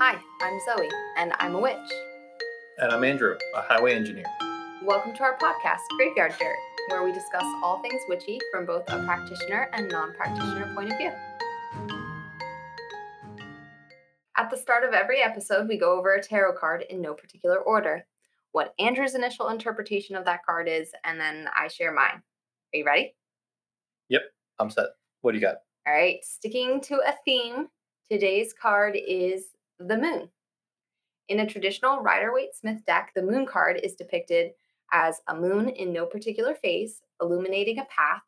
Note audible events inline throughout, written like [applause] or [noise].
Hi, I'm Zoe, and I'm a witch. And I'm Andrew, a highway engineer. Welcome to our podcast, Graveyard Dirt, where we discuss all things witchy from both a practitioner and non practitioner point of view. At the start of every episode, we go over a tarot card in no particular order, what Andrew's initial interpretation of that card is, and then I share mine. Are you ready? Yep, I'm set. What do you got? All right, sticking to a theme, today's card is the moon. In a traditional Rider Waite Smith deck, the moon card is depicted as a moon in no particular phase, illuminating a path.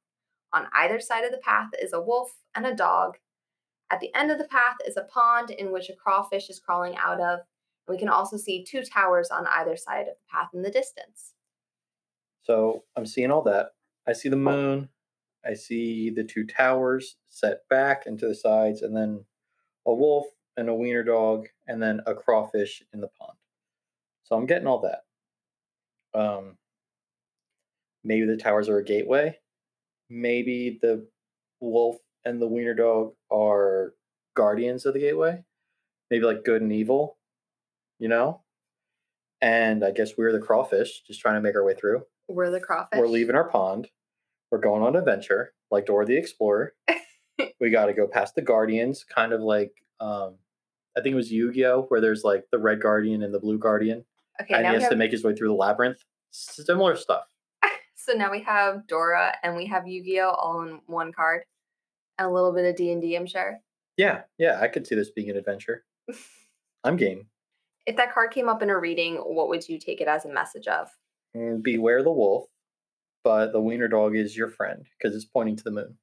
On either side of the path is a wolf and a dog. At the end of the path is a pond in which a crawfish is crawling out of. We can also see two towers on either side of the path in the distance. So I'm seeing all that. I see the moon. I see the two towers set back and to the sides, and then a wolf and a wiener dog, and then a crawfish in the pond. So I'm getting all that. Um, maybe the towers are a gateway. Maybe the wolf and the wiener dog are guardians of the gateway. Maybe like good and evil, you know? And I guess we're the crawfish, just trying to make our way through. We're the crawfish. We're leaving our pond. We're going on an adventure, like Dora the Explorer. [laughs] we got to go past the guardians, kind of like um, I think it was Yu-Gi-Oh, where there's like the red guardian and the blue guardian, Okay, and he has to make his way through the labyrinth. Similar stuff. [laughs] so now we have Dora and we have Yu-Gi-Oh all in one card, and a little bit of D and D. I'm sure. Yeah, yeah, I could see this being an adventure. [laughs] I'm game. If that card came up in a reading, what would you take it as a message of? Mm, Beware the wolf, but the wiener dog is your friend because it's pointing to the moon,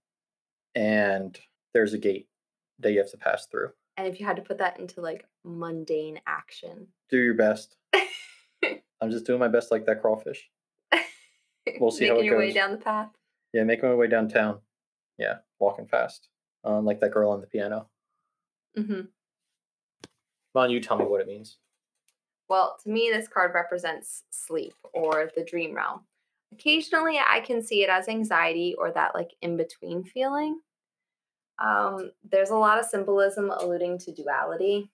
and there's a gate that you have to pass through. And if you had to put that into like mundane action, Do your best. [laughs] I'm just doing my best, like that crawfish. We'll see how it making it your way down the path. Yeah, making my way downtown. Yeah, walking fast, um, like that girl on the piano. Mm hmm Come on, you tell me what it means. Well, to me, this card represents sleep or the dream realm. Occasionally, I can see it as anxiety or that like in between feeling. Um, there's a lot of symbolism alluding to duality.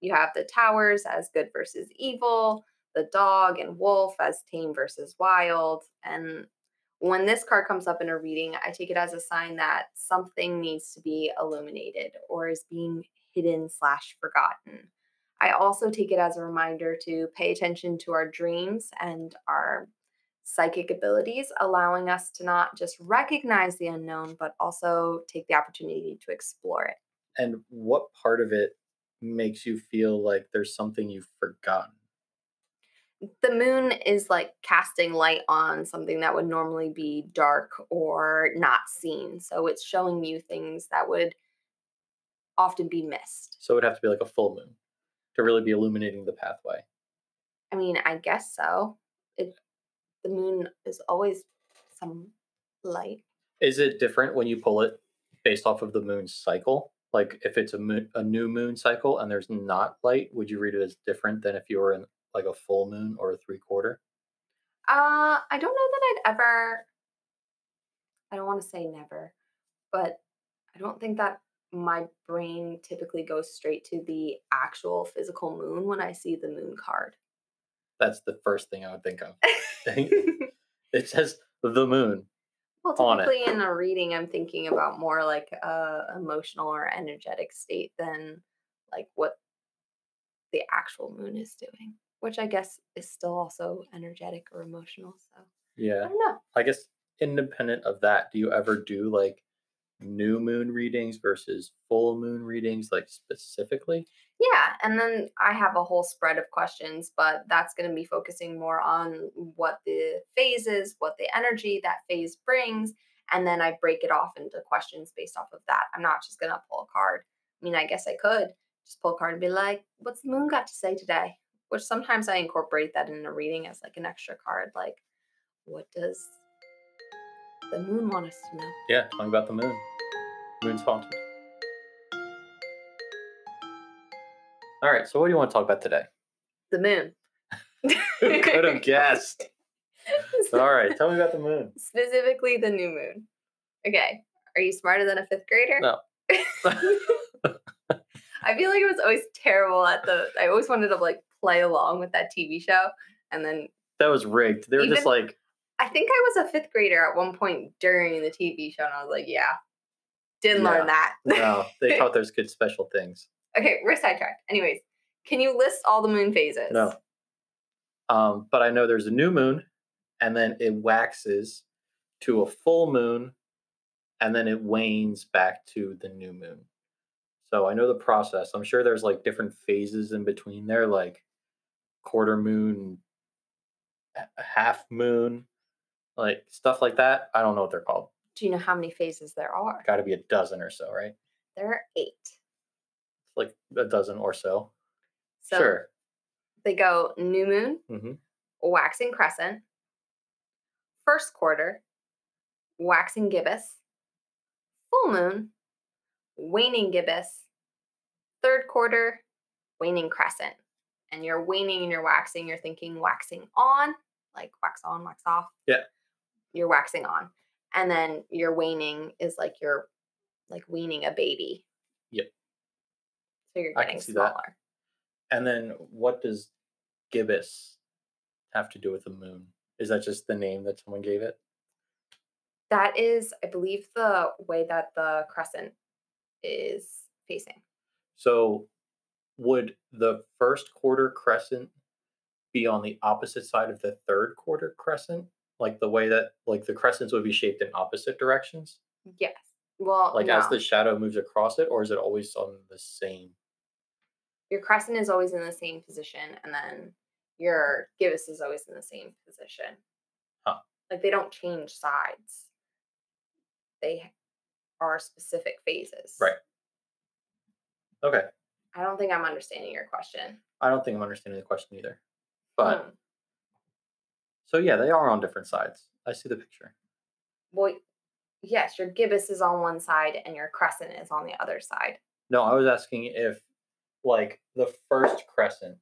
You have the towers as good versus evil, the dog and wolf as tame versus wild. And when this card comes up in a reading, I take it as a sign that something needs to be illuminated or is being hidden slash forgotten. I also take it as a reminder to pay attention to our dreams and our psychic abilities, allowing us to not just recognize the unknown, but also take the opportunity to explore it. And what part of it makes you feel like there's something you've forgotten? The moon is like casting light on something that would normally be dark or not seen. So it's showing you things that would often be missed. So it would have to be like a full moon to really be illuminating the pathway. I mean, I guess so. It the moon is always some light. Is it different when you pull it based off of the moon's cycle? Like if it's a moon, a new moon cycle and there's not light, would you read it as different than if you were in like a full moon or a three quarter? Uh, I don't know that I'd ever. I don't want to say never, but I don't think that my brain typically goes straight to the actual physical moon when I see the moon card. That's the first thing I would think of. It says the moon. well, On it. typically in a reading, I'm thinking about more like a emotional or energetic state than like what the actual moon is doing, which I guess is still also energetic or emotional. So yeah, I don't know. I guess independent of that, do you ever do like new moon readings versus full moon readings, like specifically? Yeah, and then I have a whole spread of questions, but that's going to be focusing more on what the phase is, what the energy that phase brings, and then I break it off into questions based off of that. I'm not just going to pull a card. I mean, I guess I could just pull a card and be like, what's the moon got to say today? Which sometimes I incorporate that in a reading as like an extra card, like, what does the moon want us to know? Yeah, talking about the moon. The Moon's haunted. All right, so what do you want to talk about today? The moon. Who could have guessed? [laughs] All right, tell me about the moon. Specifically, the new moon. Okay. Are you smarter than a fifth grader? No. [laughs] I feel like it was always terrible at the. I always wanted to like play along with that TV show, and then That was rigged. They were just like, I think I was a fifth grader at one point during the TV show, and I was like, yeah, didn't Yeah. learn that. no, they [laughs] thought there's good special things. okay, we're sidetracked. Anyways, can you list all the moon phases? No. Um, but I know there's a new moon, and then it waxes to a full moon, and then it wanes back to the new moon. So I know the process. I'm sure there's like different phases in between there, like quarter moon, half moon, like stuff like that. I don't know what they're called. Do you know how many phases there are? Got to be a dozen or so, right? There are eight. Like a dozen or so. So sure. they go new moon, hmm waxing crescent, first quarter, waxing gibbous, full moon, waning gibbous, third quarter, waning crescent. And you're waning and you're waxing, you're thinking waxing on, like wax on, wax off. Yeah. You're waxing on. And then your waning is like you're like weaning a baby. Yep. So you're getting see that. And then what does gibbous have to do with the moon? Is that just the name that someone gave it? That is, I believe, the way that the crescent is facing. So would the first quarter crescent be on the opposite side of the third quarter crescent? Like the way that like the crescents would be shaped in opposite directions? Yes. Well, Like no. as the shadow moves across it, or is it always on the same? your crescent is always in the same position, and then your gibbous is always in the same position. Huh. Like they don't change sides. They are specific phases. Right. Okay. I don't think I'm understanding your question. I don't think I'm understanding the question either. But Hmm. So yeah, they are on different sides. I see the picture. well, yes, your gibbous is on one side and your crescent is on the other side. No, I was asking if like the first crescent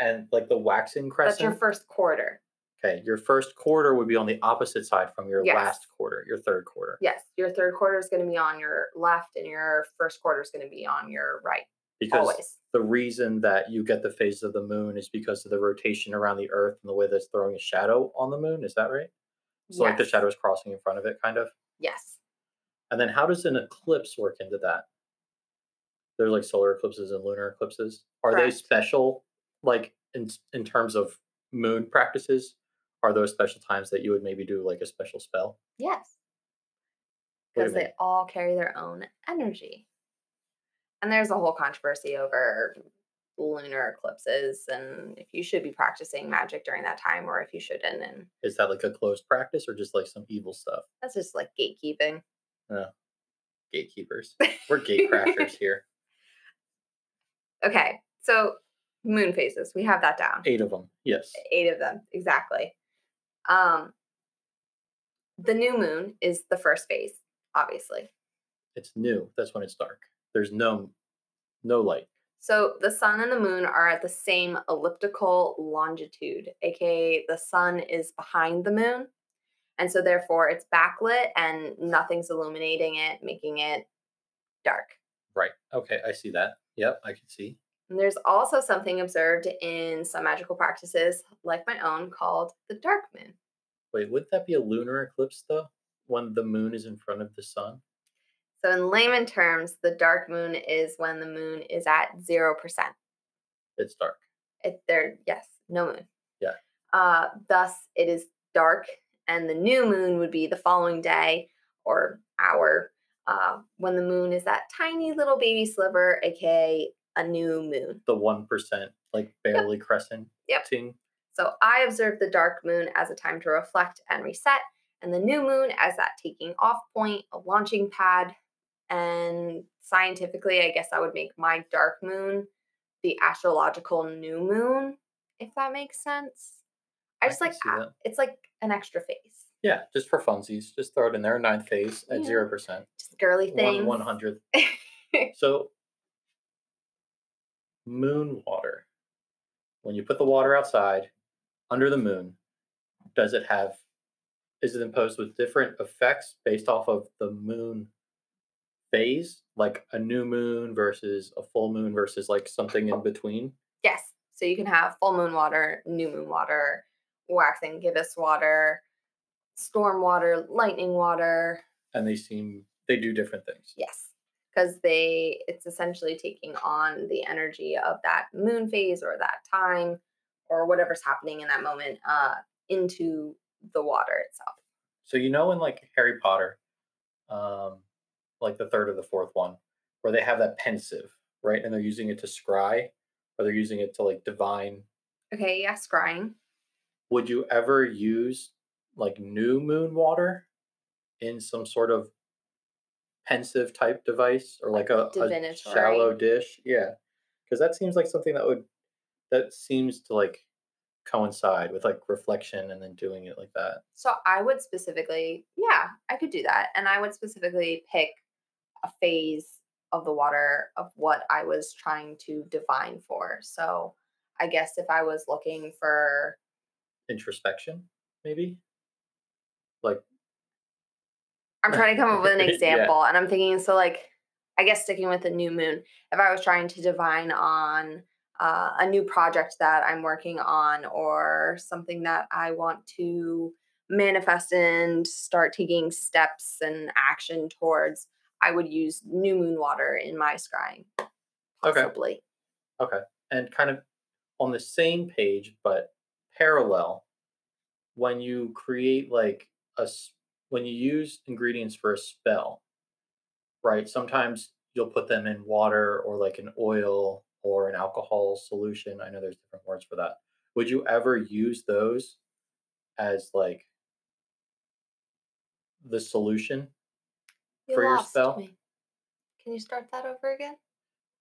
and like the waxing crescent. That's your first quarter. okay, your first quarter would be on the opposite side from your Yes. last quarter, your third quarter. Yes, your third quarter is going to be on your left, and your first quarter is going to be on your right. Because always. the reason that you get the phase of the moon is because of the rotation around the earth and the way that's throwing a shadow on the moon. Is that right? So like the Yes. shadow is crossing in front of it, kind of. Yes. And then how does an eclipse work into that? There's like solar eclipses and lunar eclipses. Are they special, like in in terms of moon practices? Are those special times that you would maybe do like a special spell? Yes. What do you Because they all carry their own energy. And there's a whole controversy over lunar eclipses and if you should be practicing magic during that time or if you shouldn't. And Is that like a closed practice or just like some evil stuff? that's just like gatekeeping. Yeah. Gatekeepers. [laughs] We're gate crashers here. Okay. So moon phases, we have that down. Eight of them. Yes. eight of them exactly um the new moon is the first phase obviously It's new. That's when it's dark. There's no no light. so the sun and the moon are at the same elliptical longitude aka the sun is behind the moon and so therefore it's backlit and nothing's illuminating it making it dark Right. Okay, I see that. Yep, I can see. and there's also something observed in some magical practices like my own called the dark moon Wait, would that be a lunar eclipse though? When the moon is in front of the sun? So, in layman terms, the dark moon is when the moon is at 0%. It's dark. It, there, yes, no moon. Yeah. Uh, thus, it is dark, and the new moon would be the following day or hour uh, when the moon is that tiny little baby sliver, aka a new moon. The one percent, like barely crescent. Yep. ting. So, I observe the dark moon as a time to reflect and reset, and the new moon as that taking off point, a launching pad. And scientifically, I guess I would make my dark moon the astrological new moon, if that makes sense. I I just like that. it's like an extra phase, Yeah, just for funsies. Just throw it in there. Ninth phase at Yeah. zero percent. just girly thing. one hundredth. [laughs] So moon water. When you put the water outside under the moon, does it have is it imposed with different effects based off of the moon phase like a new moon versus a full moon versus like something in between? Yes. So you can have full moon water, new moon water, waxing gibbous water, storm water, lightning water. And they seem they do different things. Yes. Because they it's essentially taking on the energy of that moon phase or that time or whatever's happening in that moment uh into the water itself. So you know in like Harry Potter, um, like the third or the fourth one, where they have that Pensieve, right? And they're using it to scry, or they're using it to like divine. Okay, yeah, scrying. Would you ever use like new moon water in some sort of Pensieve type device or like a, a shallow dish? Yeah. Because that seems like something that would that seems to like coincide with like reflection and then doing it like that. So I would specifically, yeah, I could do that. And I would specifically pick a phase of the water of what I was trying to divine for. So I guess if I was looking for, Introspection, maybe? Like I'm trying to come up with an [laughs] Yeah. example and I'm thinking, so like, I guess sticking with the new moon, if I was trying to divine on uh, a new project that I'm working on or something that I want to manifest and start taking steps and action towards, I would use new moon water in my scrying. Okay. Possibly. Okay. And kind of on the same page, but parallel, when you create like a, when you use ingredients for a spell, right? Sometimes you'll put them in water or like an oil or an alcohol solution. I know there's different words for that. Would you ever use those as like the solution? You For your spell? me. Can you start that over again?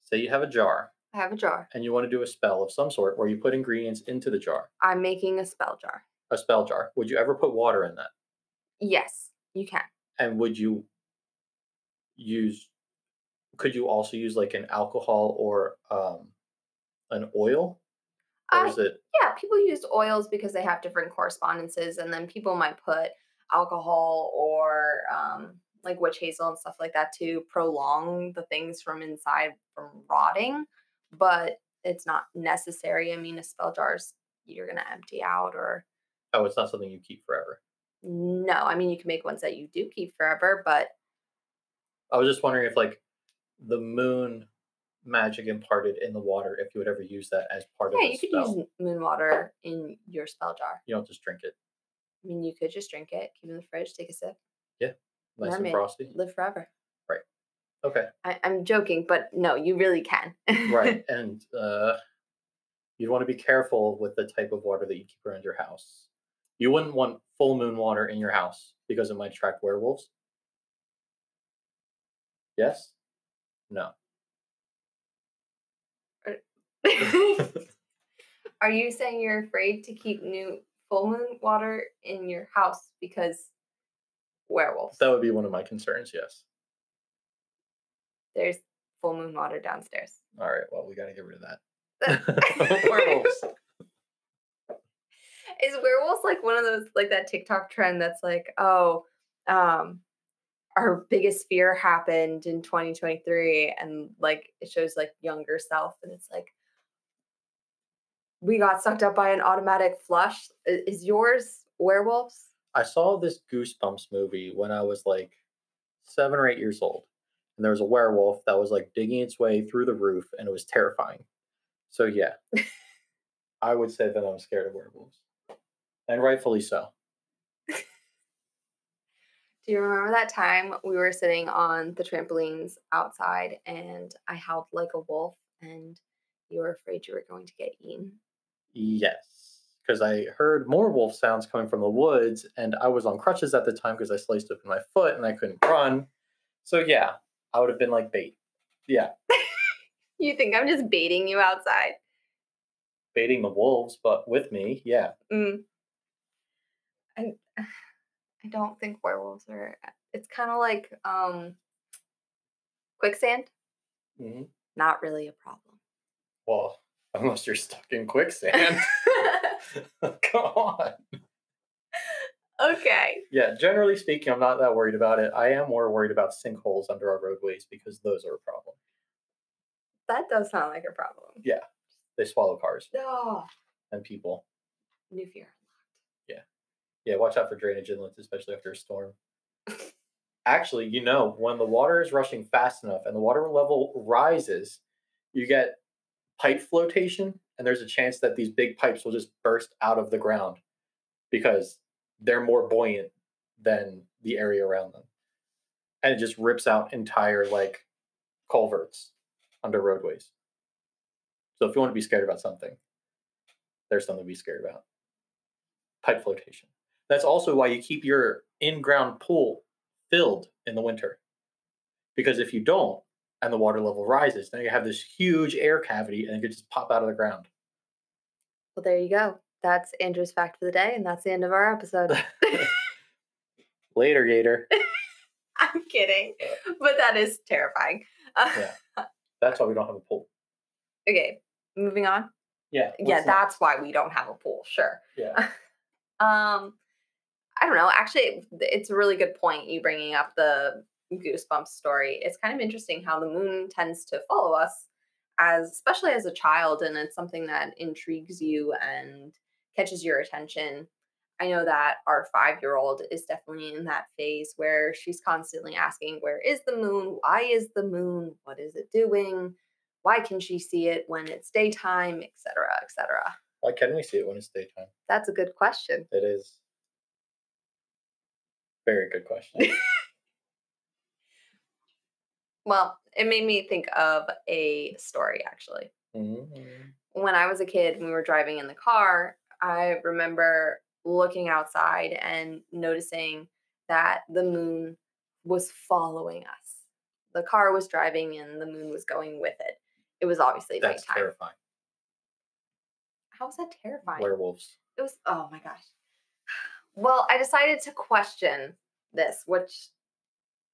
Say you have a jar I have a jar. and you want to do a spell of some sort where you put ingredients into the jar, I'm making a spell jar. a spell jar. Would you ever put water in that? Yes, you can. And would you use could you also use like an alcohol or um an oil? Or is it yeah, people use oils because they have different correspondences, and then people might put alcohol or um, like witch hazel and stuff like that to prolong the things from inside from rotting. But it's not necessary. I mean, a spell jar's you're gonna empty out, or oh it's not something you keep forever. no. I mean, you can make ones that you do keep forever, but I was just wondering if like the moon magic imparted in the water, if you would ever use that as part yeah, of the you could spell. use moon water in your spell jar. You don't just drink it. I mean, you could just drink it, keep it in the fridge, take a sip, Nice and frosty. live forever. Right. Okay. I, I'm joking, but no, you really can. Right. [laughs] and uh you'd want to be careful with the type of water that you keep around your house. You wouldn't want full moon water in your house because it might attract werewolves. Yes? No. Are [laughs] [laughs] you saying you're afraid to keep new full moon water in your house because werewolves? That would be one of my concerns, yes. There's full moon water downstairs. All right, well, we got to get rid of that. [laughs] [laughs] werewolves. Is werewolves like one of those like that TikTok trend that's like, oh, um, our biggest fear happened in 2023, and like it shows like younger self, and it's like we got sucked up by an automatic flush. Is yours werewolves? I saw this Goosebumps movie when I was like seven or eight years old. And there was a werewolf that was like digging its way through the roof and it was terrifying. So, yeah, I would say that I'm scared of werewolves. And rightfully so. Do you remember that time we were sitting on the trampolines outside and I howled like a wolf and you were afraid you were going to get eaten? Yes. Because I heard more wolf sounds coming from the woods and I was on crutches at the time because I sliced open my foot and I couldn't run. So, yeah, I would have been like bait. Yeah, [laughs] You think I'm just baiting you outside? baiting the wolves, but with me. Yeah. Mm. I [sighs] I don't think werewolves are. It's kind of like um quicksand. hmm Not really a problem. Well, [laughs] unless you're stuck in quicksand. [laughs] [laughs] Come on. okay. Yeah, generally speaking, I'm not that worried about it. I am more worried about sinkholes under our roadways because those are a problem. That does sound like a problem. Yeah. They swallow cars No. and people. New fear. Unlocked. Yeah. Yeah, watch out for drainage inlets, especially after a storm. [laughs] Actually, you know, when the water is rushing fast enough and the water level rises, you get pipe flotation, and there's a chance that these big pipes will just burst out of the ground because they're more buoyant than the area around them. And it just rips out entire like culverts under roadways. So if you want to be scared about something, there's something to be scared about. Pipe flotation. That's also why you keep your in-ground pool filled in the winter. Because if you don't, and the water level rises, Now you have this huge air cavity and it could just pop out of the ground. Well, there you go. That's Andrew's fact for the day, and that's the end of our episode. [laughs] Later, Gator. [laughs] I'm kidding, but that is terrifying. Yeah. [laughs] That's why we don't have a pool. Okay, moving on. Yeah. yeah, what's next? that's why we don't have a pool. Sure. Yeah. Um, I don't know. Actually, it's a really good point you bringing up the goosebumps story. It's kind of interesting how the moon tends to follow us, as especially as a child, and it's something that intrigues you and catches your attention. I know that our five year old is definitely in that phase where she's constantly asking, Where is the moon? Why is the moon? What is it doing? Why can she see it when it's daytime, etc., etc.? Why can we see it when it's daytime? That's a good question. It is. Very good question. [laughs] Well, it made me think of a story actually. Mhm. When I was a kid, we were driving in the car, I remember looking outside and noticing that the moon was following us. The car was driving and the moon was going with it. It was obviously That's nighttime. terrifying. How was that terrifying? Werewolves. it was oh my gosh [sighs] well i decided to question this which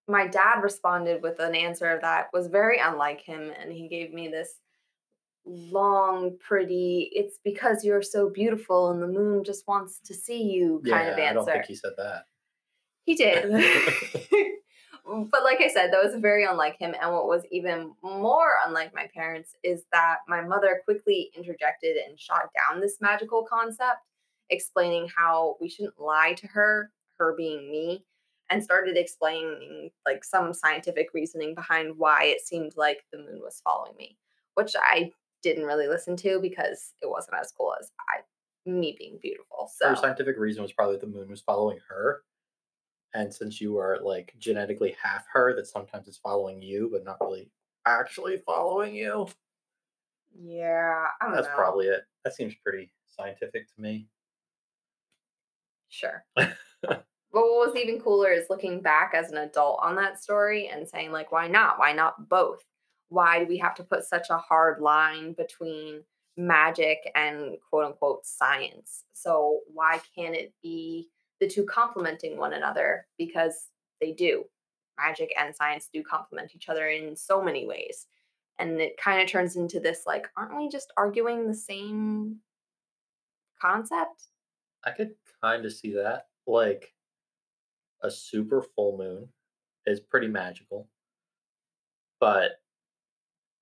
my dad responded with an answer that was very unlike him and he gave me this long pretty it's because you're so beautiful and the moon just wants to see you kind yeah, of answer I don't think he said that. he did. [laughs] [laughs] but like I said, that was very unlike him. And what was even more unlike my parents is that my mother quickly interjected and shot down this magical concept, explaining how we shouldn't lie to her, her being me, and started explaining like some scientific reasoning behind why it seemed like the moon was following me, which I didn't really listen to because it wasn't as cool as I me being beautiful. So Her scientific reason was probably the moon was following her. And since you are like genetically half her, that sometimes it's following you, but not really actually following you. yeah, I don't That's know. probably it. That seems pretty scientific to me. Sure. [laughs] but what was even cooler is looking back as an adult on that story and saying, like, why not? Why not both? Why do we have to put such a hard line between magic and quote unquote science? So, why can't it be the two complementing one another? Because they do. Magic and science do complement each other in so many ways. And it kind of turns into this like, aren't we just arguing the same concept? I could kind of see that. Like a super full moon is pretty magical, but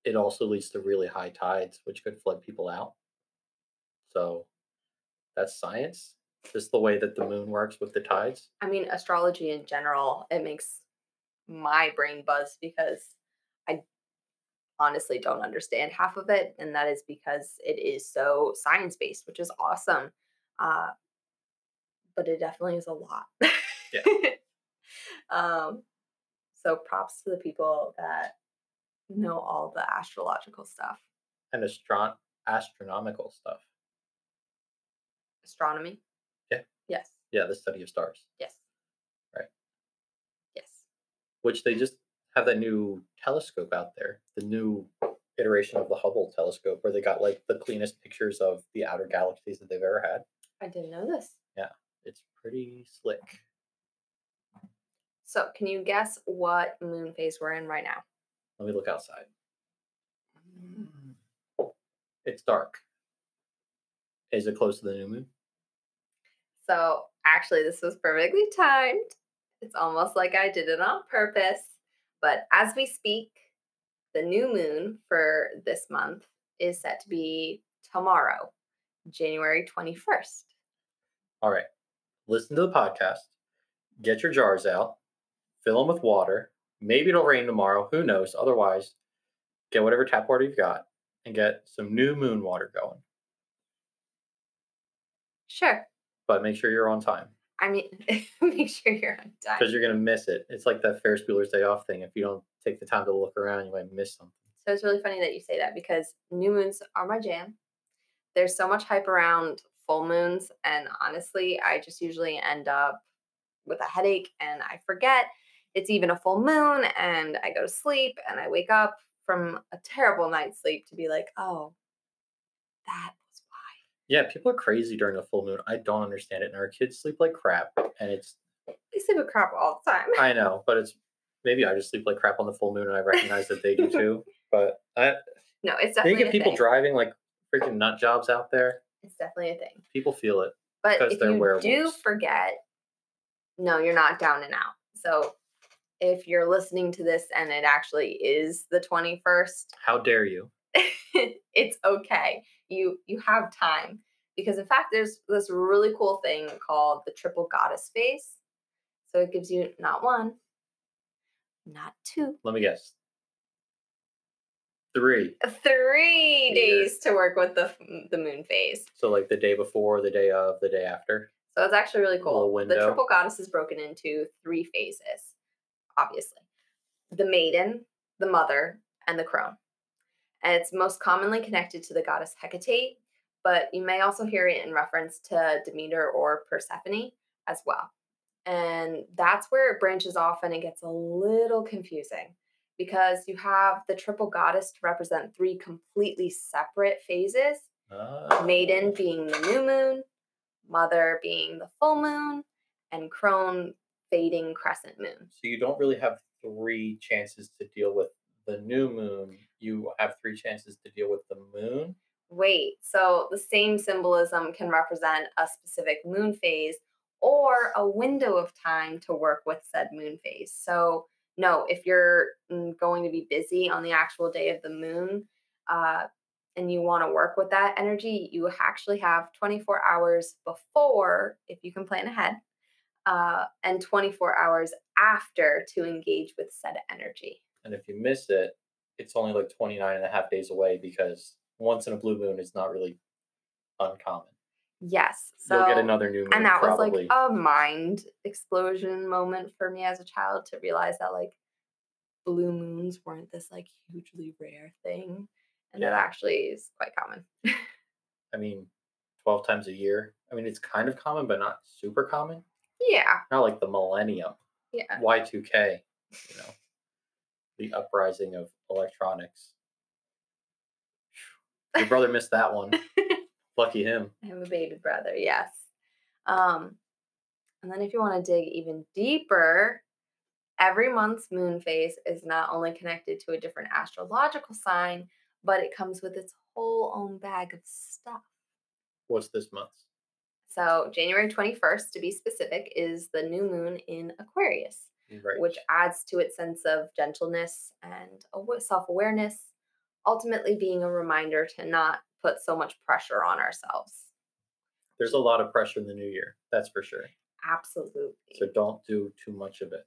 it also leads to really high tides, which could flood people out. So that's science. Just the way that the moon works with the tides. I mean, astrology in general, it makes my brain buzz because I honestly don't understand half of it. And that is because it is so science based, which is awesome. Uh, but it definitely is a lot. [laughs] Yeah. [laughs] um, so props to the people that know all the astrological stuff. and astron- astronomical stuff. Astronomy? Yeah. Yes. Yeah, the study of stars, Yes. Right. Yes. which they just have that new telescope out there, the new iteration of the Hubble telescope, where they got like the cleanest pictures of the outer galaxies that they've ever had. I didn't know this. Yeah, it's pretty slick. So, can you guess what moon phase we're in right now? Let me look outside. Mm. It's dark. Is it close to the new moon? So, Actually, this was perfectly timed. It's almost like I did it on purpose. But as we speak, the new moon for this month is set to be tomorrow, January 21st. All right. Listen to the podcast. Get your jars out. Fill them with water. Maybe it'll rain tomorrow. Who knows? Otherwise, get whatever tap water you've got and get some new moon water going. Sure. But make sure you're on time I mean, [laughs] make sure you're on time. because you're going to miss it. It's like that Ferris Bueller's Day Off thing. If you don't take the time to look around, you might miss something. So it's really funny that you say that because new moons are my jam. There's so much hype around full moons, and honestly, I just usually end up with a headache and I forget it's even a full moon, and I go to sleep and I wake up from a terrible night's sleep to be like, oh, that was why. Yeah, people are crazy during a full moon. I don't understand it. And our kids sleep like crap. And it's, They sleep like crap all the time. I know, but it's maybe I just sleep like crap on the full moon and I recognize that they do too. But I, no, it's then you get people thing. driving like freaking nut jobs out there. It's definitely a thing. People feel it. But if you do werewolves. forget, no, you're not down and out. So if you're listening to this and it actually is the 21st, How dare you? [laughs] it's okay. You you have time because in fact there's this really cool thing called the triple goddess phase. So it gives you not one, not two, Let me guess. Three. three days to work with the the moon phase. So like the day before, the day of, the day after. So it's actually really cool. The triple goddess is broken into three phases, obviously the maiden, the mother, and the crone. And it's most commonly connected to the goddess Hecate, but you may also hear it in reference to Demeter or Persephone as well. And that's where it branches off and it gets a little confusing because you have the triple goddess to represent three completely separate phases Ah, maiden being the new moon, mother being the full moon, and crone fading crescent moon. so you don't really have three chances to deal with the new moon. You have three chances to deal with the moon. Wait, so the same symbolism can represent a specific moon phase or a window of time to work with said moon phase. So, no, if you're mm, going to be busy on the actual day of the moon uh, and you want to work with that energy, you actually have 24 hours before, if you can plan ahead, uh, and 24 hours after to engage with said energy. And if you miss it, it's only like 29 and a half days away because once in a blue moon is not really uncommon. Yes. So You'll get another new moon. and that probably. was like a mind explosion moment for me as a child to realize that like blue moons weren't this like hugely rare thing and that actually is quite common [laughs] I mean, 12 times a year. I mean, it's kind of common, but not super common. Yeah Not like the millennium, yeah Y2K, you know, the uprising of electronics. Your brother missed that one. [laughs] Lucky him. i have a baby brother yes um and then if you want to dig even deeper every month's moon phase is not only connected to a different astrological sign but it comes with its whole own bag of stuff What's this month? So, January 21st, to be specific, is the new moon in Aquarius, Right. which adds to its sense of gentleness and self awareness, ultimately being a reminder to not put so much pressure on ourselves. There's a lot of pressure in the new year. That's for sure. Absolutely. So don't do too much of it.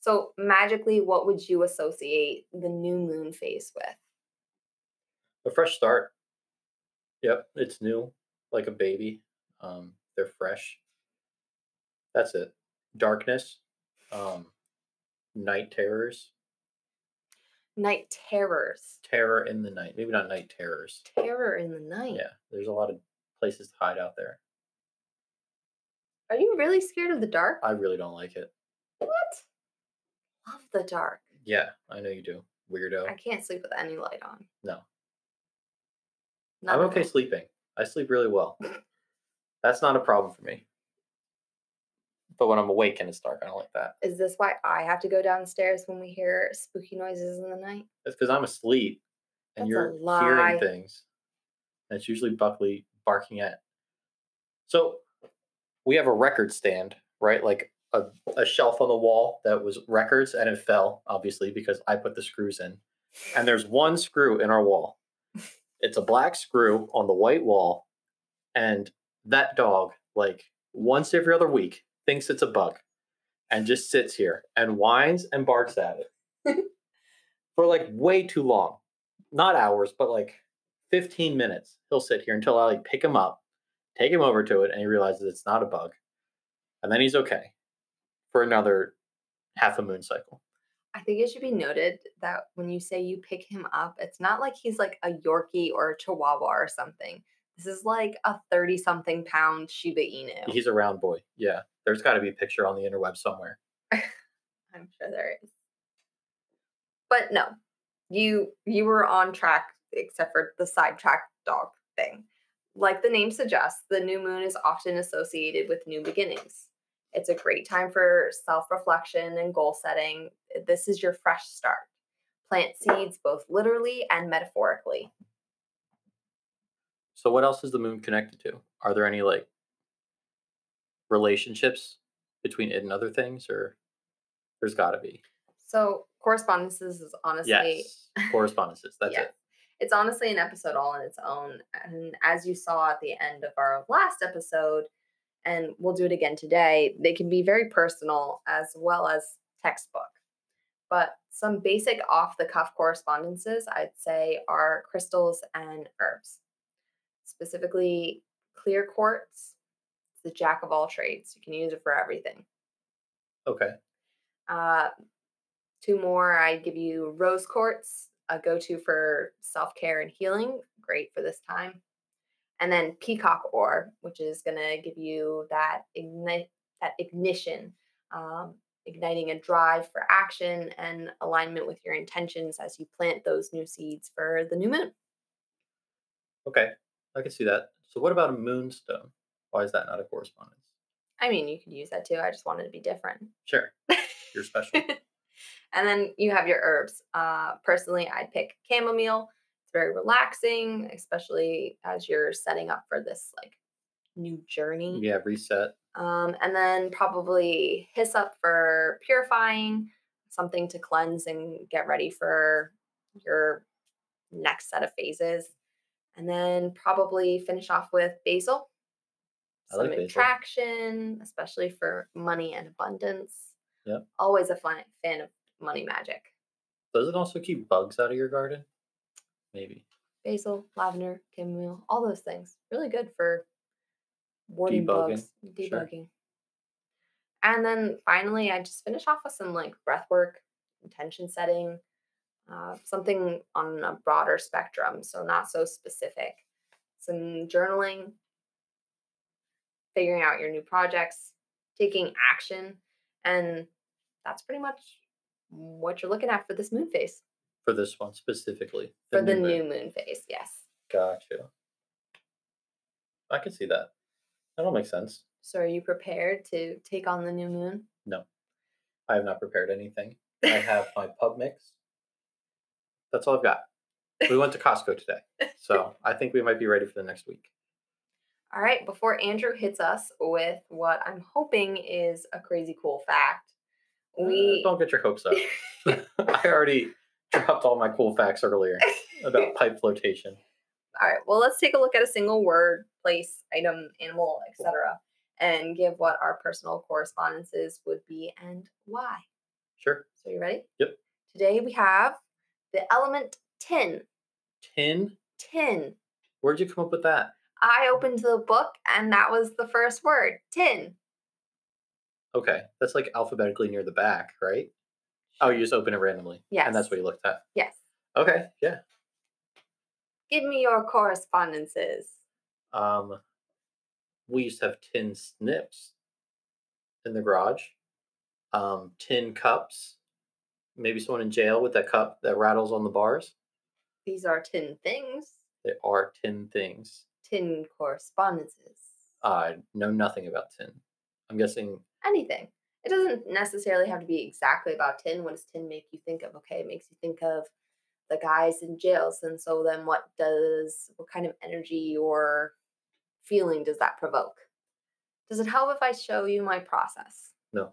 So, magically, what would you associate the new moon phase with? A fresh start. Yep, it's new, like a baby. Um, they're fresh. That's it. Darkness, um, night terrors, Night terrors. terror in the night. Maybe not night terrors. Terror in the night. Yeah, there's a lot of places to hide out there. Are you really scared of the dark? I really don't like it. What? Love the dark. Yeah, I know you do. Weirdo. I can't sleep with any light on. No. Not I'm okay sleeping. I sleep really well. [laughs] That's not a problem for me. But when I'm awake and it's dark, I don't like that. Is this why I have to go downstairs when we hear spooky noises in the night? That's because I'm asleep and That's you're hearing things. That's usually Buckley barking at. So we have a record stand, right? Like a, a shelf on the wall that was records and it fell, obviously, because I put the screws in. And there's one screw in our wall. It's a black screw on the white wall. And that dog, like once every other week, thinks it's a bug and just sits here and whines and barks at it [laughs] for like way too long. Not hours, but like 15 minutes. He'll sit here until I like pick him up, take him over to it, and he realizes it's not a bug. And then he's okay for another half a moon cycle. I think it should be noted that when you say you pick him up, it's not like he's like a Yorkie or a Chihuahua or something. This is like a 30 something pound Shiba Inu. He's a round boy. Yeah. There's got to be a picture on the interweb somewhere. [laughs] I'm sure there is. But no, you you were on track except for the sidetrack dog thing. Like the name suggests, the new moon is often associated with new beginnings. It's a great time for self reflection and goal setting. This is your fresh start. Plant seeds both literally and metaphorically. So, what else is the moon connected to? Are there any like relationships between it and other things, or there's got to be? So, correspondences is honestly. Yes, correspondences. [laughs] That's Yeah. it. it's honestly an episode all on its own. And as you saw at the end of our last episode, and we'll do it again today, they can be very personal as well as textbook. But some basic off the cuff correspondences, I'd say, are crystals and herbs. Specifically, clear quartz. It's the jack of all trades. You can use it for everything. Okay. Uh, two more, I'd give you rose quartz, a go to for self care and healing. Great for this time. And then peacock ore, which is going to give you that ignite, that ignition, um, igniting a drive for action and alignment with your intentions as you plant those new seeds for the new moon. Okay. I can see that. So, what about a moonstone? Why is that not a correspondence? I mean, you could use that too. I just wanted to be different. Sure. You're special. [laughs] and then you have your herbs. Uh, personally, I'd pick chamomile. It's very relaxing, especially as you're setting up for this like new journey. yeah, reset. Um, and then probably hyssop for purifying, something to cleanse and get ready for your next set of phases. And then probably finish off with basil. I like Some basil. attraction, especially for money and abundance. Yep. Always a fan, fan of money magic. Does it also keep bugs out of your garden? Maybe. Basil, lavender, chamomile, all those things. Really good for warding Debugging, bugs, sure. debugging. And then finally, I just finish off with some like breath work, intention setting, uh, something on a broader spectrum, so not so specific. Some journaling, figuring out your new projects, taking action, and that's pretty much what you're looking at for this moon phase. For this one specifically. For the moon. new moon phase, yes. Gotcha. I can see that. That'll make sense. So are you prepared to take on the new moon? No, I have not prepared anything. I have my pub mix. That's all I've got. We went to Costco today. [laughs] So I think we might be ready for the next week. All right, before Andrew hits us with what I'm hoping is a crazy cool fact, Uh, we don't get your hopes up. [laughs] [laughs] I already dropped all my cool facts earlier about pipe flotation. All right, well, let's take a look at a single word, place, item, animal, etc., and give what our personal correspondences would be and why. Sure. So, you ready? Yep. Today we have the element tin. Tin. Tin. Where'd you come up with that? I opened the book and that was the first word tin. Okay, that's like alphabetically near the back, right? Oh, you just open it randomly. And that's what you looked at. Yes. Okay, yeah. Give me your correspondences. Um, we used to have tin snips in the garage. Um, tin cups. Maybe someone in jail with that cup that rattles on the bars. These are tin things, They are tin things. tin correspondences. I know nothing about tin. I'm guessing Anything. It doesn't necessarily have to be exactly about tin. What does tin make you think of? Okay, it makes you think of the guys in jails. And so then what does, what kind of energy or feeling does that provoke? Does it help if I show you my process? No.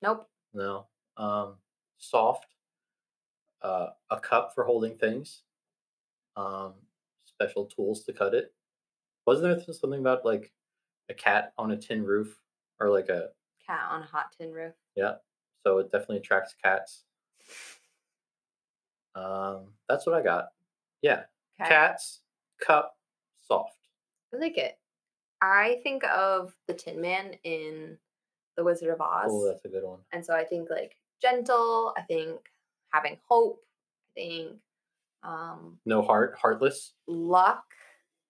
Nope. No. Um, soft. Uh, a cup for holding things. Um, special tools to cut it. Wasn't there something about like a cat on a tin roof or like a Cat on a hot tin roof. yeah? So it definitely attracts cats. Um, that's what I got. Yeah, Okay. cats, cup, soft. I like it. I think of the Tin Man in The Wizard of Oz. Oh, that's a good one. and so I think like gentle, I think having hope, I think um No heart, heartless. luck,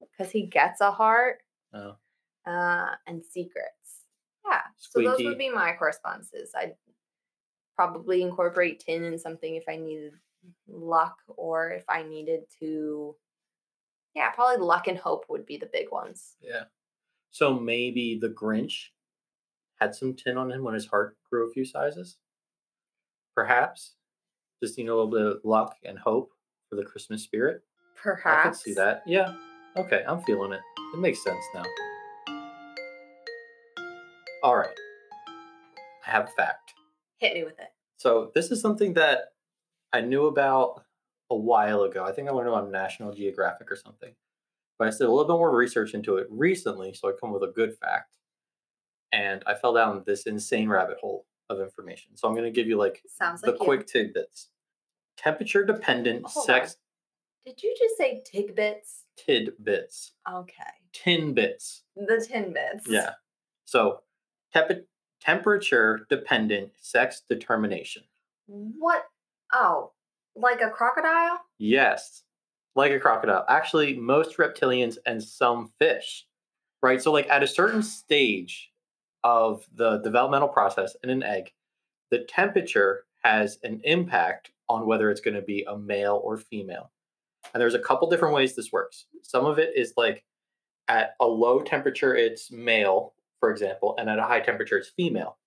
because he gets a heart, Oh, uh, and secrets. Yeah. So those would be my correspondences. I'd probably incorporate tin in something if I needed luck or if I needed to yeah, probably luck and hope would be the big ones. yeah. So maybe the Grinch had some tin on him when his heart grew a few sizes. Perhaps. Just you know, a little bit of luck and hope for the Christmas spirit. Perhaps. I could see that. Yeah. Okay, I'm feeling it. It makes sense now. All right. I have a fact. Hit me with it. So this is something that I knew about a while ago. I think I learned about National Geographic or something. But I did a little bit more research into it recently, so I come with a good fact. And I fell down this insane rabbit hole of information. So I'm going to give you like Sounds the like you. quick tidbits. Temperature dependent oh, Hold sex Did you just say tidbits? tidbits. Okay. Tin bits. The tin bits. Yeah. So temp- temperature dependent sex determination. What? Oh, like a crocodile? Yes, like a crocodile. Actually, most reptilians and some fish, right? So, like at a certain stage of the developmental process in an egg, the temperature has an impact on whether it's going to be a male or female. And there's a couple different ways this works. Some of it is like at a low temperature, it's male, for example, and at a high temperature, it's female.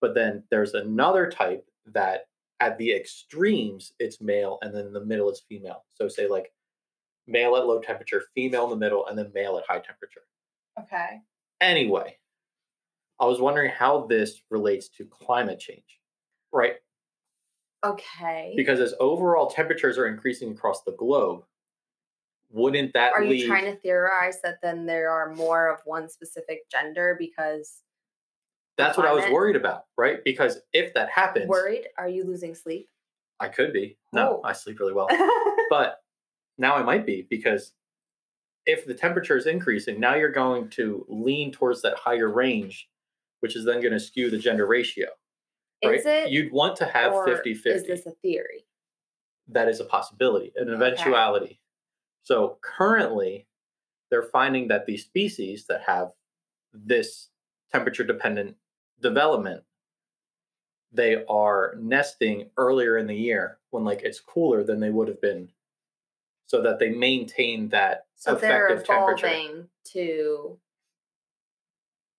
But then there's another type that at the extremes it's male and then in the middle it's female so say like male at low temperature female in the middle and then male at high temperature Okay. anyway i was wondering how this relates to climate change right Okay. because as overall temperatures are increasing across the globe wouldn't that Are you trying to theorize that then there are more of one specific gender because that's what i was worried about right because if that happens worried? Are you losing sleep? i could be no Oh. i sleep really well [laughs] but now I might be because if the temperature is increasing, now you're going to lean towards that higher range, which is then going to skew the gender ratio. Right? Is it? You'd want to have or 50 Is this a theory? That is a possibility, an Okay. eventuality. So currently, they're finding that these species that have this temperature dependent development they are nesting earlier in the year when like it's cooler than they would have been so that they maintain that So they're effective temperature to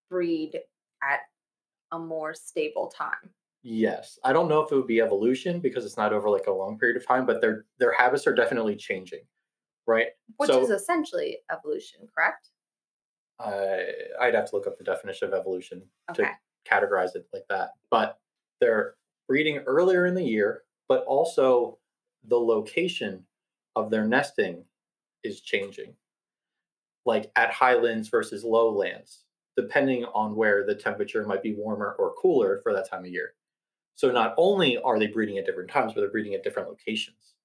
breed at a more stable time. yes i don't know if it would be evolution because it's not over like a long period of time but their their habits are definitely changing right Which So- is essentially evolution, correct? I i'd have to look up the definition of evolution Okay. to categorize it like that. But they're breeding earlier in the year, but also the location of their nesting is changing. Like at highlands versus lowlands, depending on where the temperature might be warmer or cooler for that time of year. So not only are they breeding at different times, but they're breeding at different locations.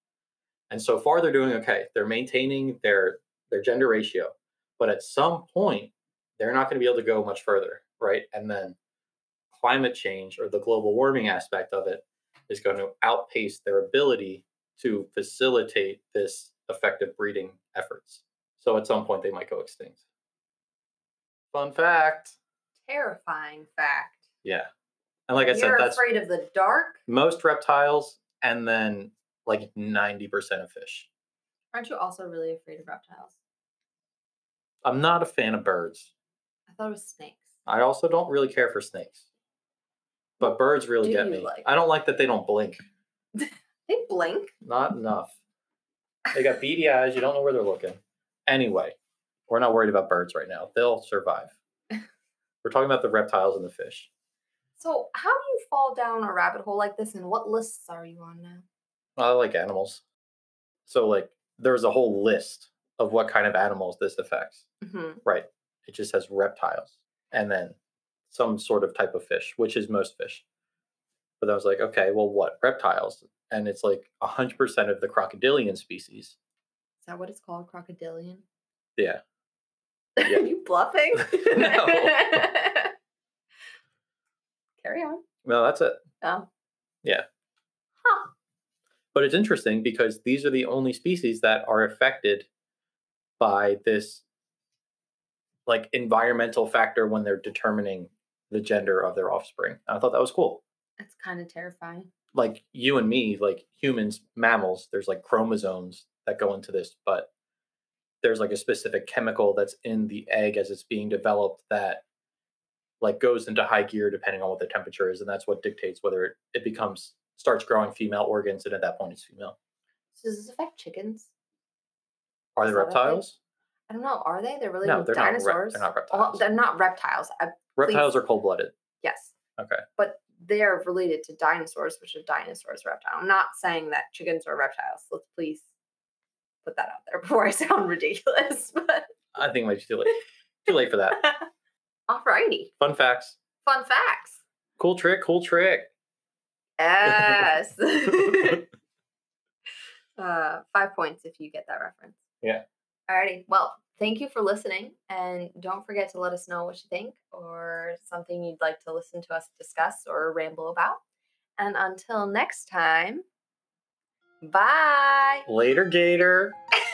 And so far they're doing okay. They're maintaining their their gender ratio, but at some point they're not going to be able to go much further, right? And then climate change or the global warming aspect of it is going to outpace their ability to facilitate this effective breeding efforts. So at some point they might go extinct. Fun fact. Terrifying fact. Yeah. And like I said, You're that's afraid of the dark? most reptiles and then like 90% of fish. Aren't you also really afraid of reptiles? I'm not a fan of birds. I thought it was snakes. I also don't really care for snakes. But birds really do get you me. like? I don't like that they don't blink. [laughs] They blink. Not enough. They got beady eyes. You don't know where they're looking. Anyway, we're not worried about birds right now. They'll survive. [laughs] We're talking about the reptiles and the fish. So, how do you fall down a rabbit hole like this, and what lists are you on now? I like animals. So, like, there's a whole list of what kind of animals this affects. hmm Right. It just has reptiles and then some sort of type of fish, which is most fish. But I was like, okay, well, what? Reptiles. And it's like 100% of the crocodilian species. Is that what it's called? Crocodilian? Yeah. [laughs] Are you bluffing? [laughs] [laughs] No. Carry on. Well, that's it. Oh. Yeah. Huh. But it's interesting because these are the only species that are affected by this like environmental factor when they're determining the gender of their offspring. I thought that was cool. That's kind of terrifying. Like you and me, like humans, mammals, there's like chromosomes that go into this, but there's like a specific chemical that's in the egg as it's being developed that like goes into high gear depending on what the temperature is and that's what dictates whether it, it becomes starts growing female organs and at that point it's female So does this affect chickens? are they Is thing? reptiles I don't know. Are they? They're really No, they're not rep- dinosaurs. they're not Well, reptiles. they're not reptiles. I, reptiles please. are cold-blooded yes, okay but they're related to dinosaurs, which are dinosaurs reptile. I'm not saying that chickens are reptiles. Let's please put that out there [laughs] before I sound ridiculous. [laughs] But i think it might be too late too late for that [laughs] alrighty, fun facts fun facts. cool trick cool trick Yes. uh, five points if you get that reference. Yeah. Alrighty. Well, thank you for listening, and don't forget to let us know what you think or something you'd like to listen to us discuss or ramble about. And until next time, Bye. Later, Gator. [laughs]